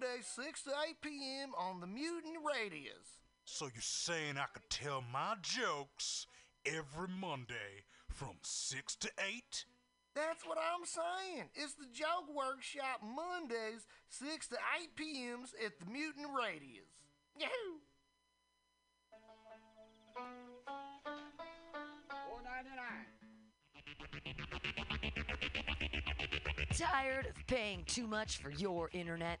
Monday, 6 to 8 p.m. on the Mutiny Radio. So you're saying I could tell my jokes every Monday from 6 to 8? That's what I'm saying. It's the Joke Workshop Mondays, 6 to 8 p.m.s at the Mutiny Radio. Yahoo! Four ninety nine. Tired of paying too much for your internet?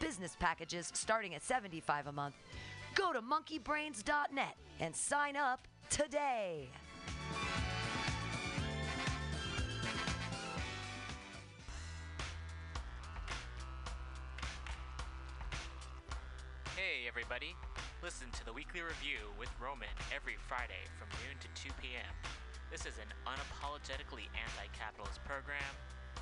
business packages starting at 75 a month. Go to monkeybrains.net and sign up today. Hey, everybody. Listen to the weekly review with Roman every Friday from noon to 2 p.m. This is an unapologetically anti capitalist program.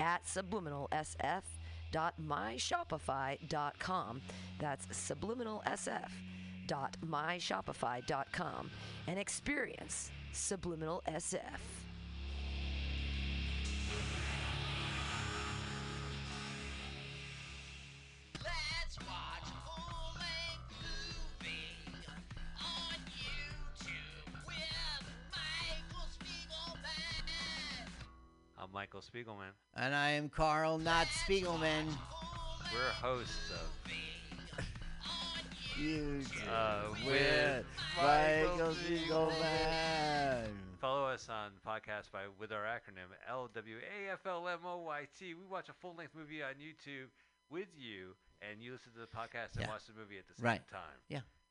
at subliminalsf.myshopify.com. That's subliminalsf.myshopify.com and experience Subliminal SF. Michael Spiegelman. And I am Carl, not Spiegelman. We're hosts of You Uh, with with Michael Michael Spiegelman. Follow us on podcast by with our acronym LWAFLMOYT. We watch a full length movie on YouTube with you, and you listen to the podcast and Yeah. watch the movie at the same Right. time. Yeah.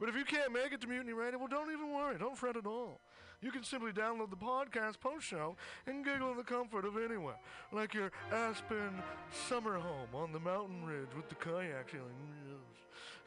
But if you can't make it to Mutiny Radio, well, don't even worry. Don't fret at all. You can simply download the podcast post show and giggle in the comfort of anywhere, like your Aspen summer home on the mountain ridge with the kayak ceiling.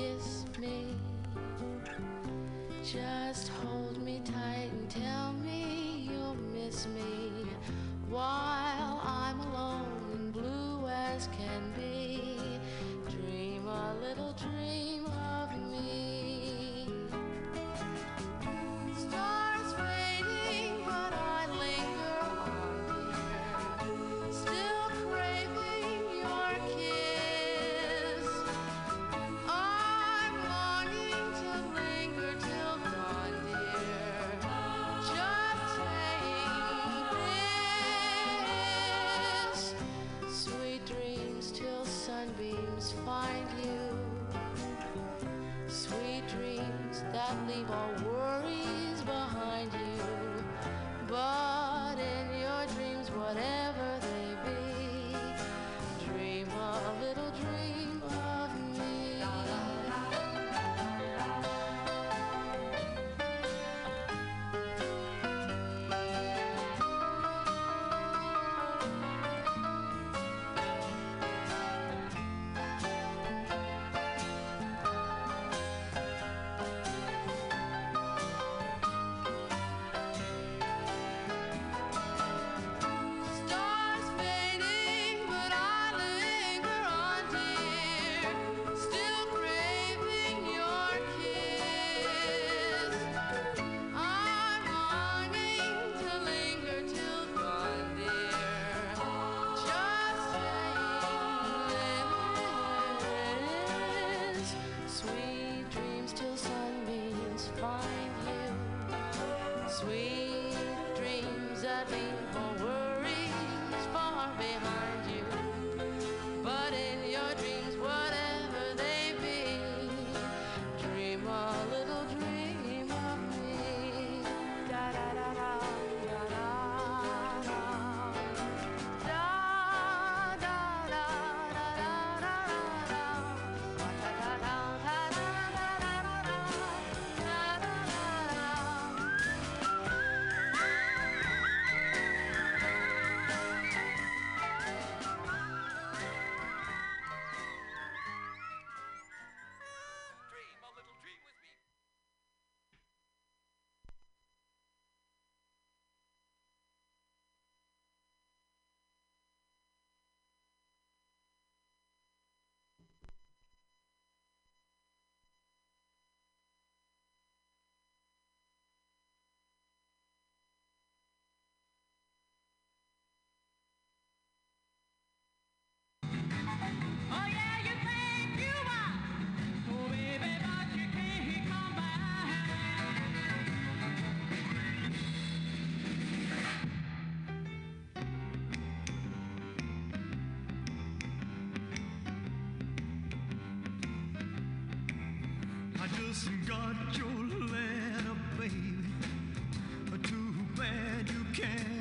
kiss me. Just hold me tight and tell me you'll miss me while I'm alone and blue as can be. Dream a little dream of me. Stars got your letter, baby. Too bad you can't.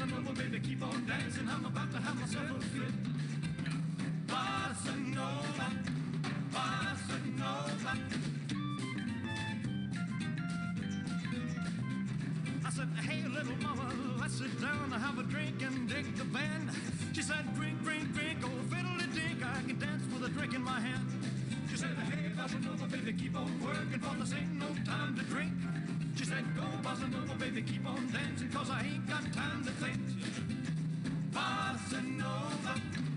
wasn't over, baby, keep on dancing. I'm about to have myself a fit. Bossa Nova, Bossa Nova. I said, hey, little mama, let's sit down and have a drink and dig the band. She said, drink, drink, drink, oh, fiddle-a-dink, I can dance with a drink in my hand. She said, hey, Bossa Nova, baby, keep on working, for this ain't no time to drink. She said, go bossa nova, baby, keep on dancing, cause I ain't got time to think. Bossa nova.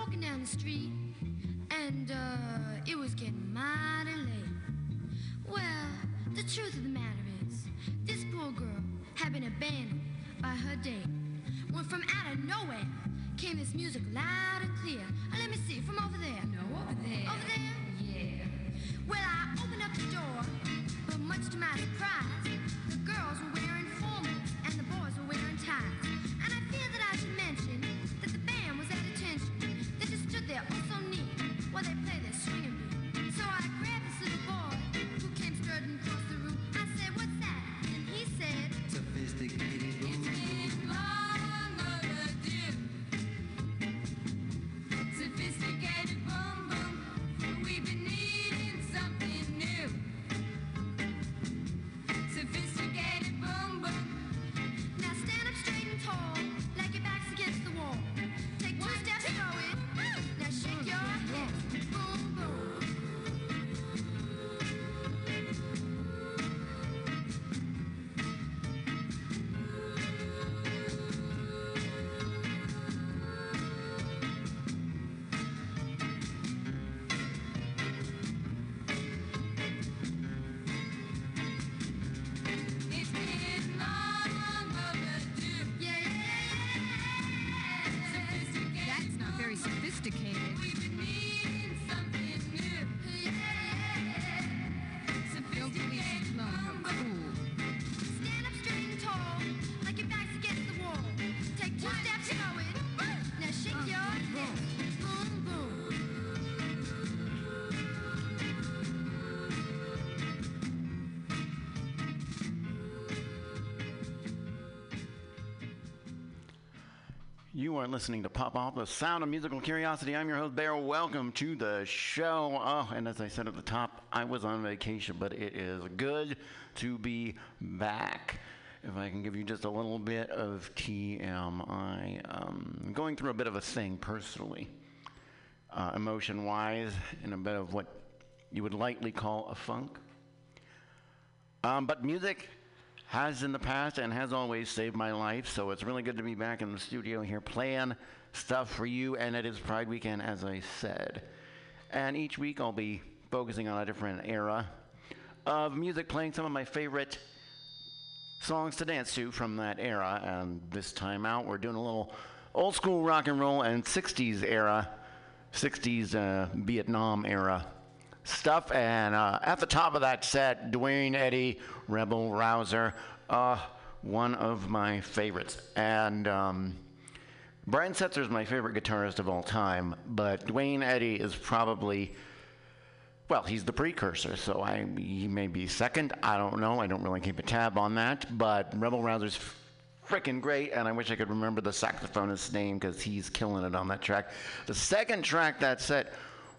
walking down the street and uh, it was getting are listening to Pop Off, the sound of musical curiosity. I'm your host, Bear. Welcome to the show. Oh, and as I said at the top, I was on vacation, but it is good to be back. If I can give you just a little bit of TMI, um, going through a bit of a thing personally, uh, emotion wise, and a bit of what you would lightly call a funk. Um, but music has in the past and has always saved my life, so it's really good to be back in the studio here playing stuff for you, and it is Pride Weekend, as I said. And each week I'll be focusing on a different era of music, playing some of my favorite songs to dance to from that era. And this time out, we're doing a little old school rock and roll and 60s era, 60s uh, Vietnam era stuff. And uh, at the top of that set, Duane Eddy, Rebel Rouser, uh, one of my favorites. And um, Brian Setzer is my favorite guitarist of all time, but Duane Eddy is probably. Well, he's the precursor, so I he may be second. I don't know. I don't really keep a tab on that. But Rebel Rouser's freaking great, and I wish I could remember the saxophonist's name because he's killing it on that track. The second track that set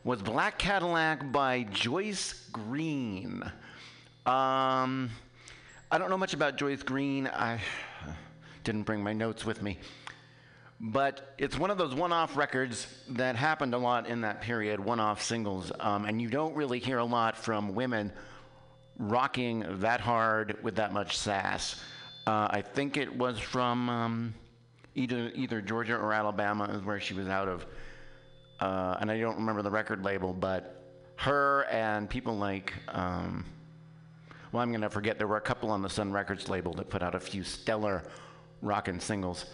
was Black Cadillac by Joyce Green. Um, I don't know much about Joyce Green. I didn't bring my notes with me. But it's one of those one off records that happened a lot in that period, one off singles. Um, and you don't really hear a lot from women rocking that hard with that much sass. Uh, I think it was from um, either, either Georgia or Alabama, is where she was out of. Uh, and I don't remember the record label, but her and people like, um, well, I'm going to forget, there were a couple on the Sun Records label that put out a few stellar rockin' singles.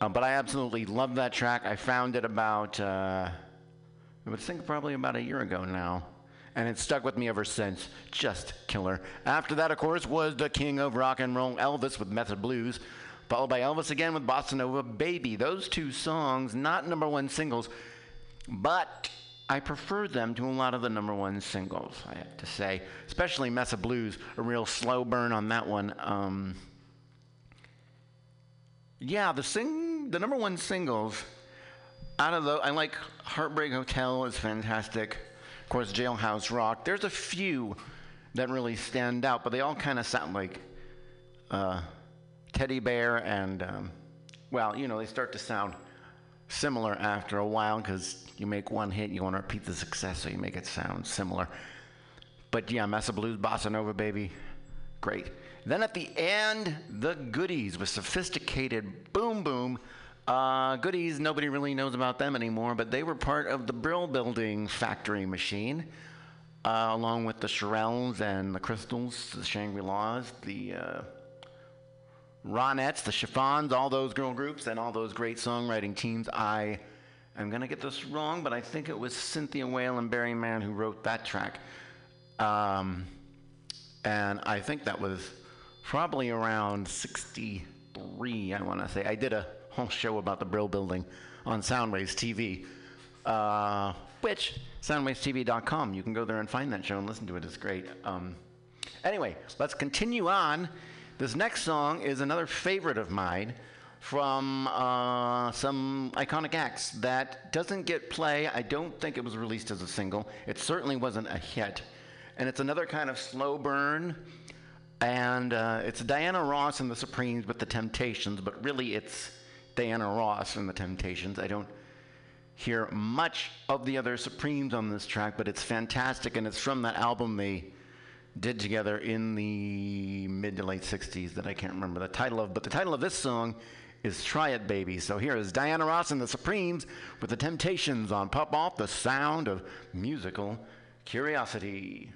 Uh, but I absolutely love that track. I found it about, uh, I would think probably about a year ago now. And it's stuck with me ever since. Just killer. After that, of course, was the king of rock and roll, Elvis with Mess of Blues, followed by Elvis again with Bossa Nova Baby. Those two songs, not number one singles, but I prefer them to a lot of the number one singles, I have to say. Especially Mesa Blues, a real slow burn on that one. Um, yeah, the sing, the number one singles out of the, I like Heartbreak Hotel is fantastic. Of course, Jailhouse Rock. There's a few that really stand out, but they all kind of sound like uh, Teddy Bear and, um, well, you know, they start to sound similar after a while because you make one hit, you want to repeat the success, so you make it sound similar. But yeah, Mesa Blues, Bossa Nova, baby, great. Then at the end, the goodies with sophisticated boom boom. Uh, goodies, nobody really knows about them anymore, but they were part of the Brill Building factory machine, uh, along with the Shirelles and the Crystals, the Shangri La's, the uh, Ronettes, the Chiffons, all those girl groups, and all those great songwriting teams. I am going to get this wrong, but I think it was Cynthia Weil and Barry Mann who wrote that track. Um, and I think that was probably around 63, I want to say. I did a whole show about the Brill Building on Soundwaves TV, uh, which, soundwavestv.com, you can go there and find that show and listen to it. It's great. Um, anyway, let's continue on. This next song is another favorite of mine from uh, some iconic acts that doesn't get play. I don't think it was released as a single. It certainly wasn't a hit. And it's another kind of slow burn. And uh, it's Diana Ross and the Supremes with the Temptations, but really it's Diana Ross and the Temptations. I don't hear much of the other Supremes on this track, but it's fantastic, and it's from that album they did together in the mid to late 60s that I can't remember the title of. But the title of this song is Try It Baby. So here is Diana Ross and the Supremes with the Temptations on Pop Off, the sound of musical curiosity.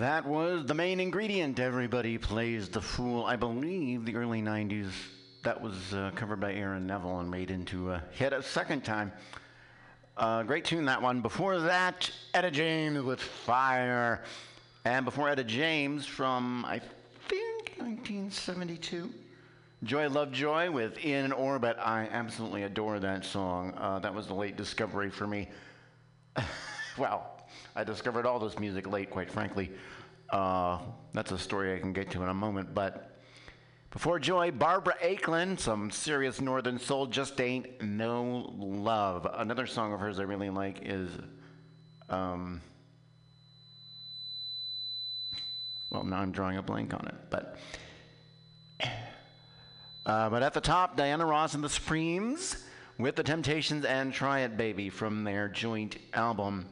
That was the main ingredient. Everybody plays the fool. I believe the early 90s, that was uh, covered by Aaron Neville and made into a hit a second time. Uh, great tune, that one. Before that, Etta James with Fire. And before Etta James from, I think, 1972. Joy Lovejoy with In Orbit. I absolutely adore that song. Uh, that was the late discovery for me. well, I discovered all this music late, quite frankly. Uh, that's a story I can get to in a moment. But before Joy, Barbara Acklin, some serious Northern Soul, Just Ain't No Love. Another song of hers I really like is. Um, well, now I'm drawing a blank on it. But. Uh, but at the top, Diana Ross and the Supremes with the Temptations and Try It Baby from their joint album.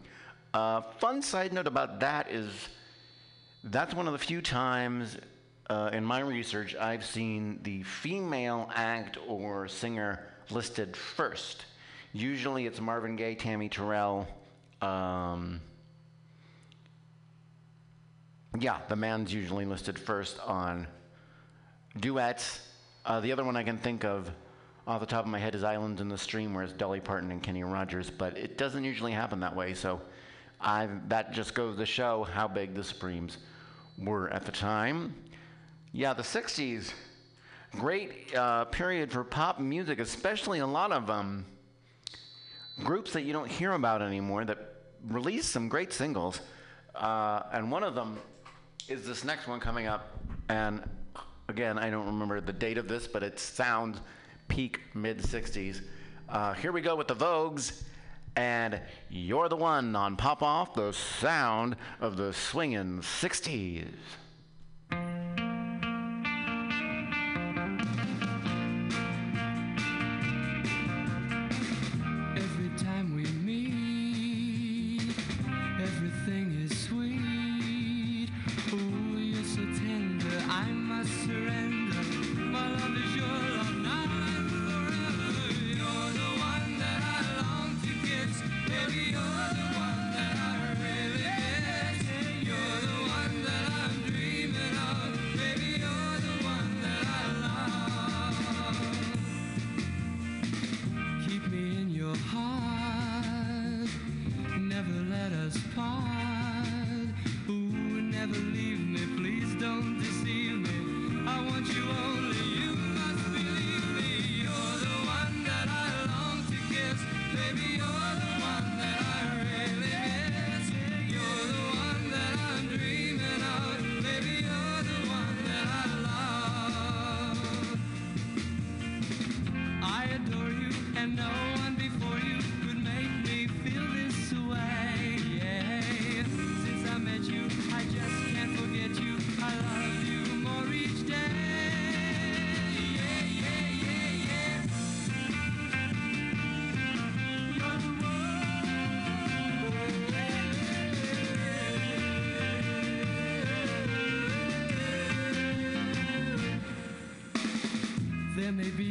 Uh, fun side note about that is that's one of the few times uh, in my research I've seen the female act or singer listed first. Usually it's Marvin Gaye, Tammy Terrell. Um, yeah, the man's usually listed first on duets. Uh, the other one I can think of off the top of my head is Islands in the Stream, where it's Dolly Parton and Kenny Rogers, but it doesn't usually happen that way. So I, that just goes to show how big the Supremes were at the time. Yeah, the 60s, great uh, period for pop music, especially a lot of um, groups that you don't hear about anymore that released some great singles. Uh, and one of them is this next one coming up. And again, I don't remember the date of this, but it sounds peak mid 60s. Uh, here we go with the Vogues and you're the one on Pop Off, the sound of the swinging 60s.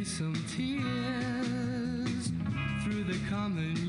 some tears through the common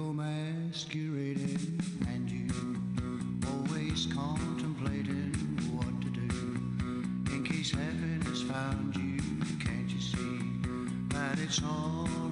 you're masquerading and you always contemplating what to do. In case heaven has found you can't you see that it's all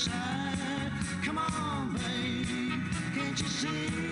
slide. Come on, babe, can't you see?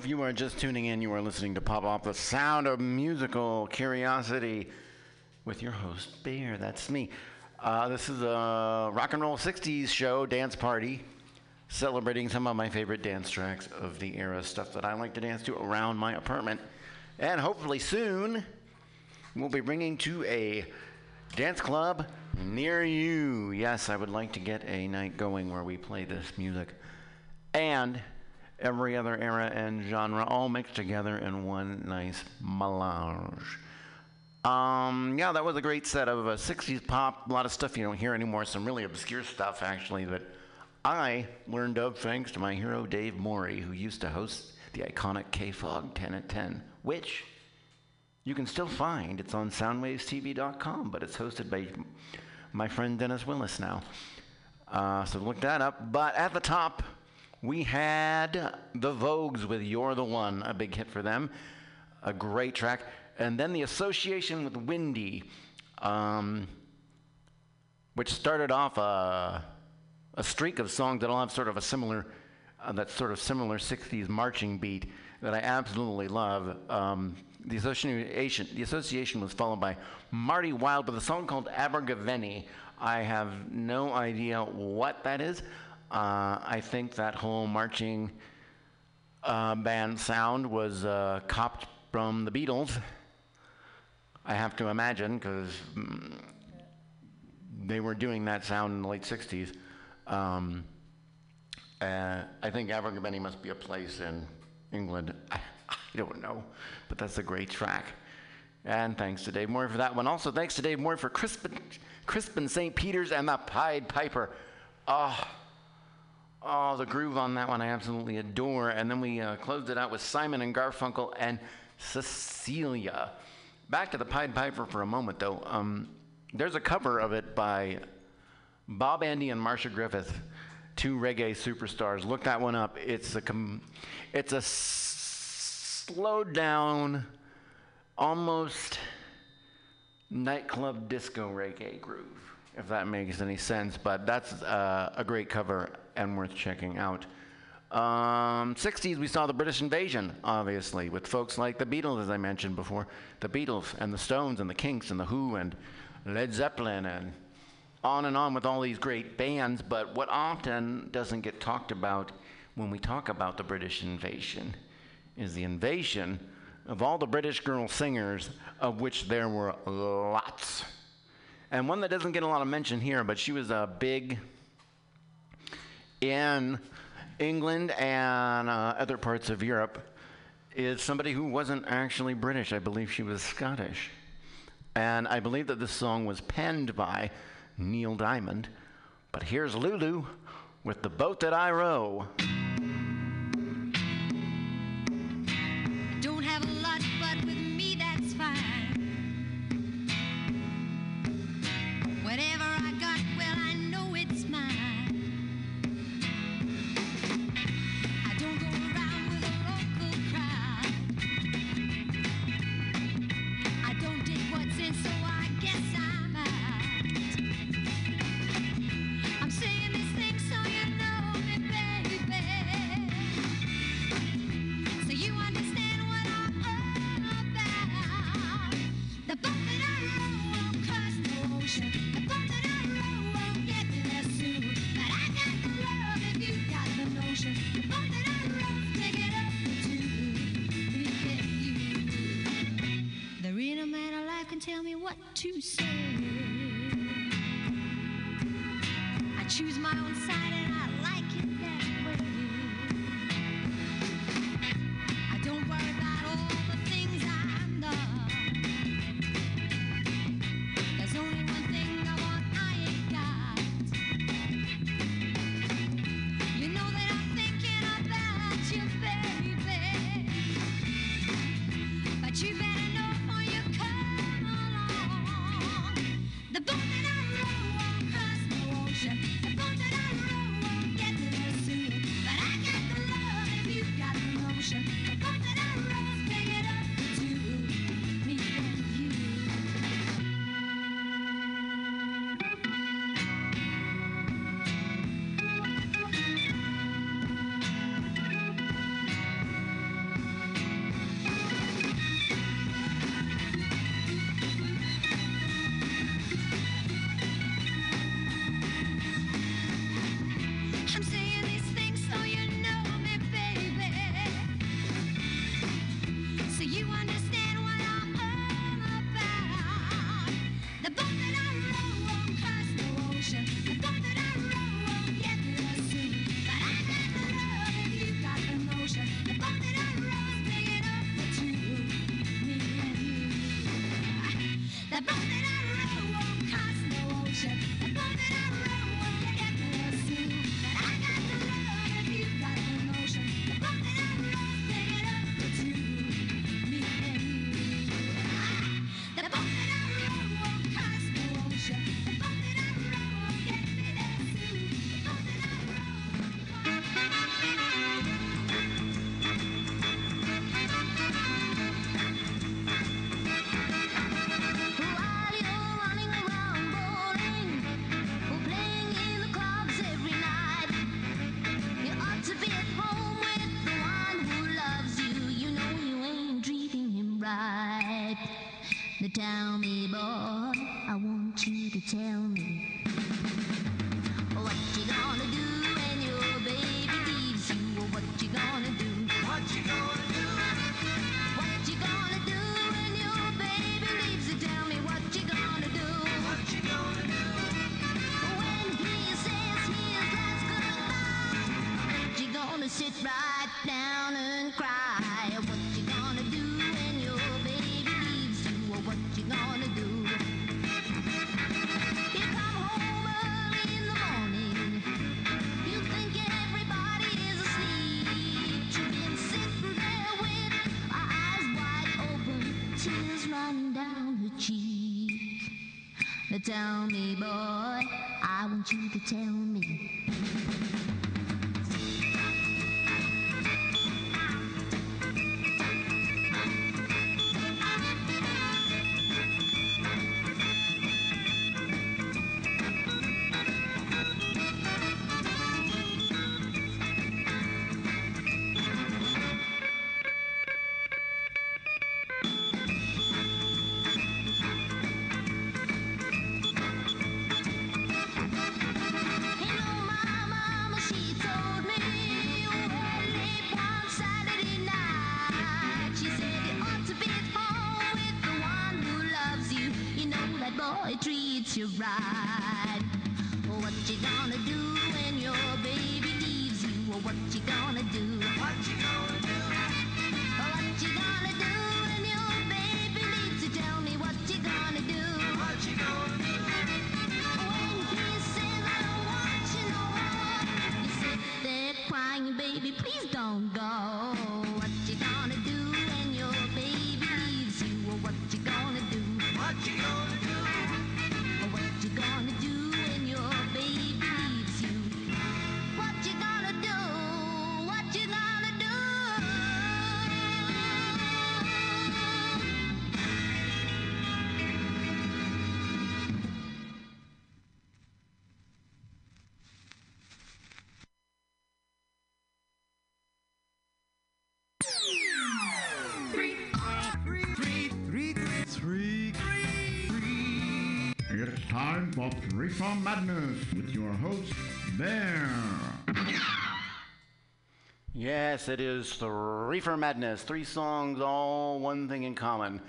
If you are just tuning in, you are listening to Pop Off the Sound of Musical Curiosity with your host, Bear. That's me. Uh, this is a rock and roll 60s show, dance party, celebrating some of my favorite dance tracks of the era, stuff that I like to dance to around my apartment. And hopefully soon, we'll be bringing to a dance club near you. Yes, I would like to get a night going where we play this music. And every other era and genre all mixed together in one nice melange. Um, yeah, that was a great set of uh, 60s pop, a lot of stuff you don't hear anymore, some really obscure stuff actually that I learned of thanks to my hero Dave Morey, who used to host the iconic KFOG 10 at 10, which you can still find. It's on soundwavestv.com, but it's hosted by my friend Dennis Willis now. Uh, so look that up. But at the top, we had the Vogues with You're the One, a big hit for them, a great track. And then the association with Windy, um, which started off a, a streak of songs that all have sort of a similar, uh, that sort of similar 60s marching beat that I absolutely love. Um, the association, the association was followed by Marty Wilde with a song called Abergavenny. I have no idea what that is. Uh, I think that whole marching uh, band sound was uh, copped from the Beatles. I have to imagine because mm, they were doing that sound in the late 60s. Um, uh, I think Abergavenny must be a place in England. I, I don't know, but that's a great track. And thanks to Dave Morey for that one. Also, thanks to Dave Morey for Crispian, Crispian St. Peter's and the Pied Piper. Oh, oh, the groove on that one I absolutely adore. And then we uh, closed it out with Simon and Garfunkel and Cecilia. Back to the Pied Piper for a moment, though. Um, there's a cover of it by Bob Andy and Marcia Griffith, two reggae superstars. Look that one up. It's a com- it's a s- slowed down, almost nightclub disco reggae groove, if that makes any sense. But that's uh, a great cover and worth checking out. Um, 60s, we saw the British invasion, obviously, with folks like the Beatles, as I mentioned before. The Beatles and the Stones and the Kinks and the Who and Led Zeppelin and on and on with all these great bands. But what often doesn't get talked about when we talk about the British invasion is the invasion of all the British girl singers, of which there were lots. And one that doesn't get a lot of mention here, but she was a big in England and uh, other parts of Europe, is somebody who wasn't actually British. I believe she was Scottish. And I believe that this song was penned by Neil Diamond. But here's Lulu with The Boat That I Row. Choose my own side you ride. What you gonna do when your baby leaves you? What you gonna do? From Madness with your host, Bear. Yes, it is Three for Madness. Three songs, all one thing in common.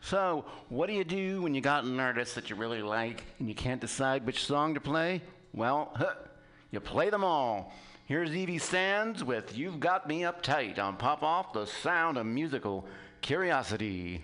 So, what do you do when you got an artist that you really like and you can't decide which song to play? Well, huh, you play them all. Here's Evie Sands with You've Got Me Uptight on Pop Off the Sound of Musical Curiosity.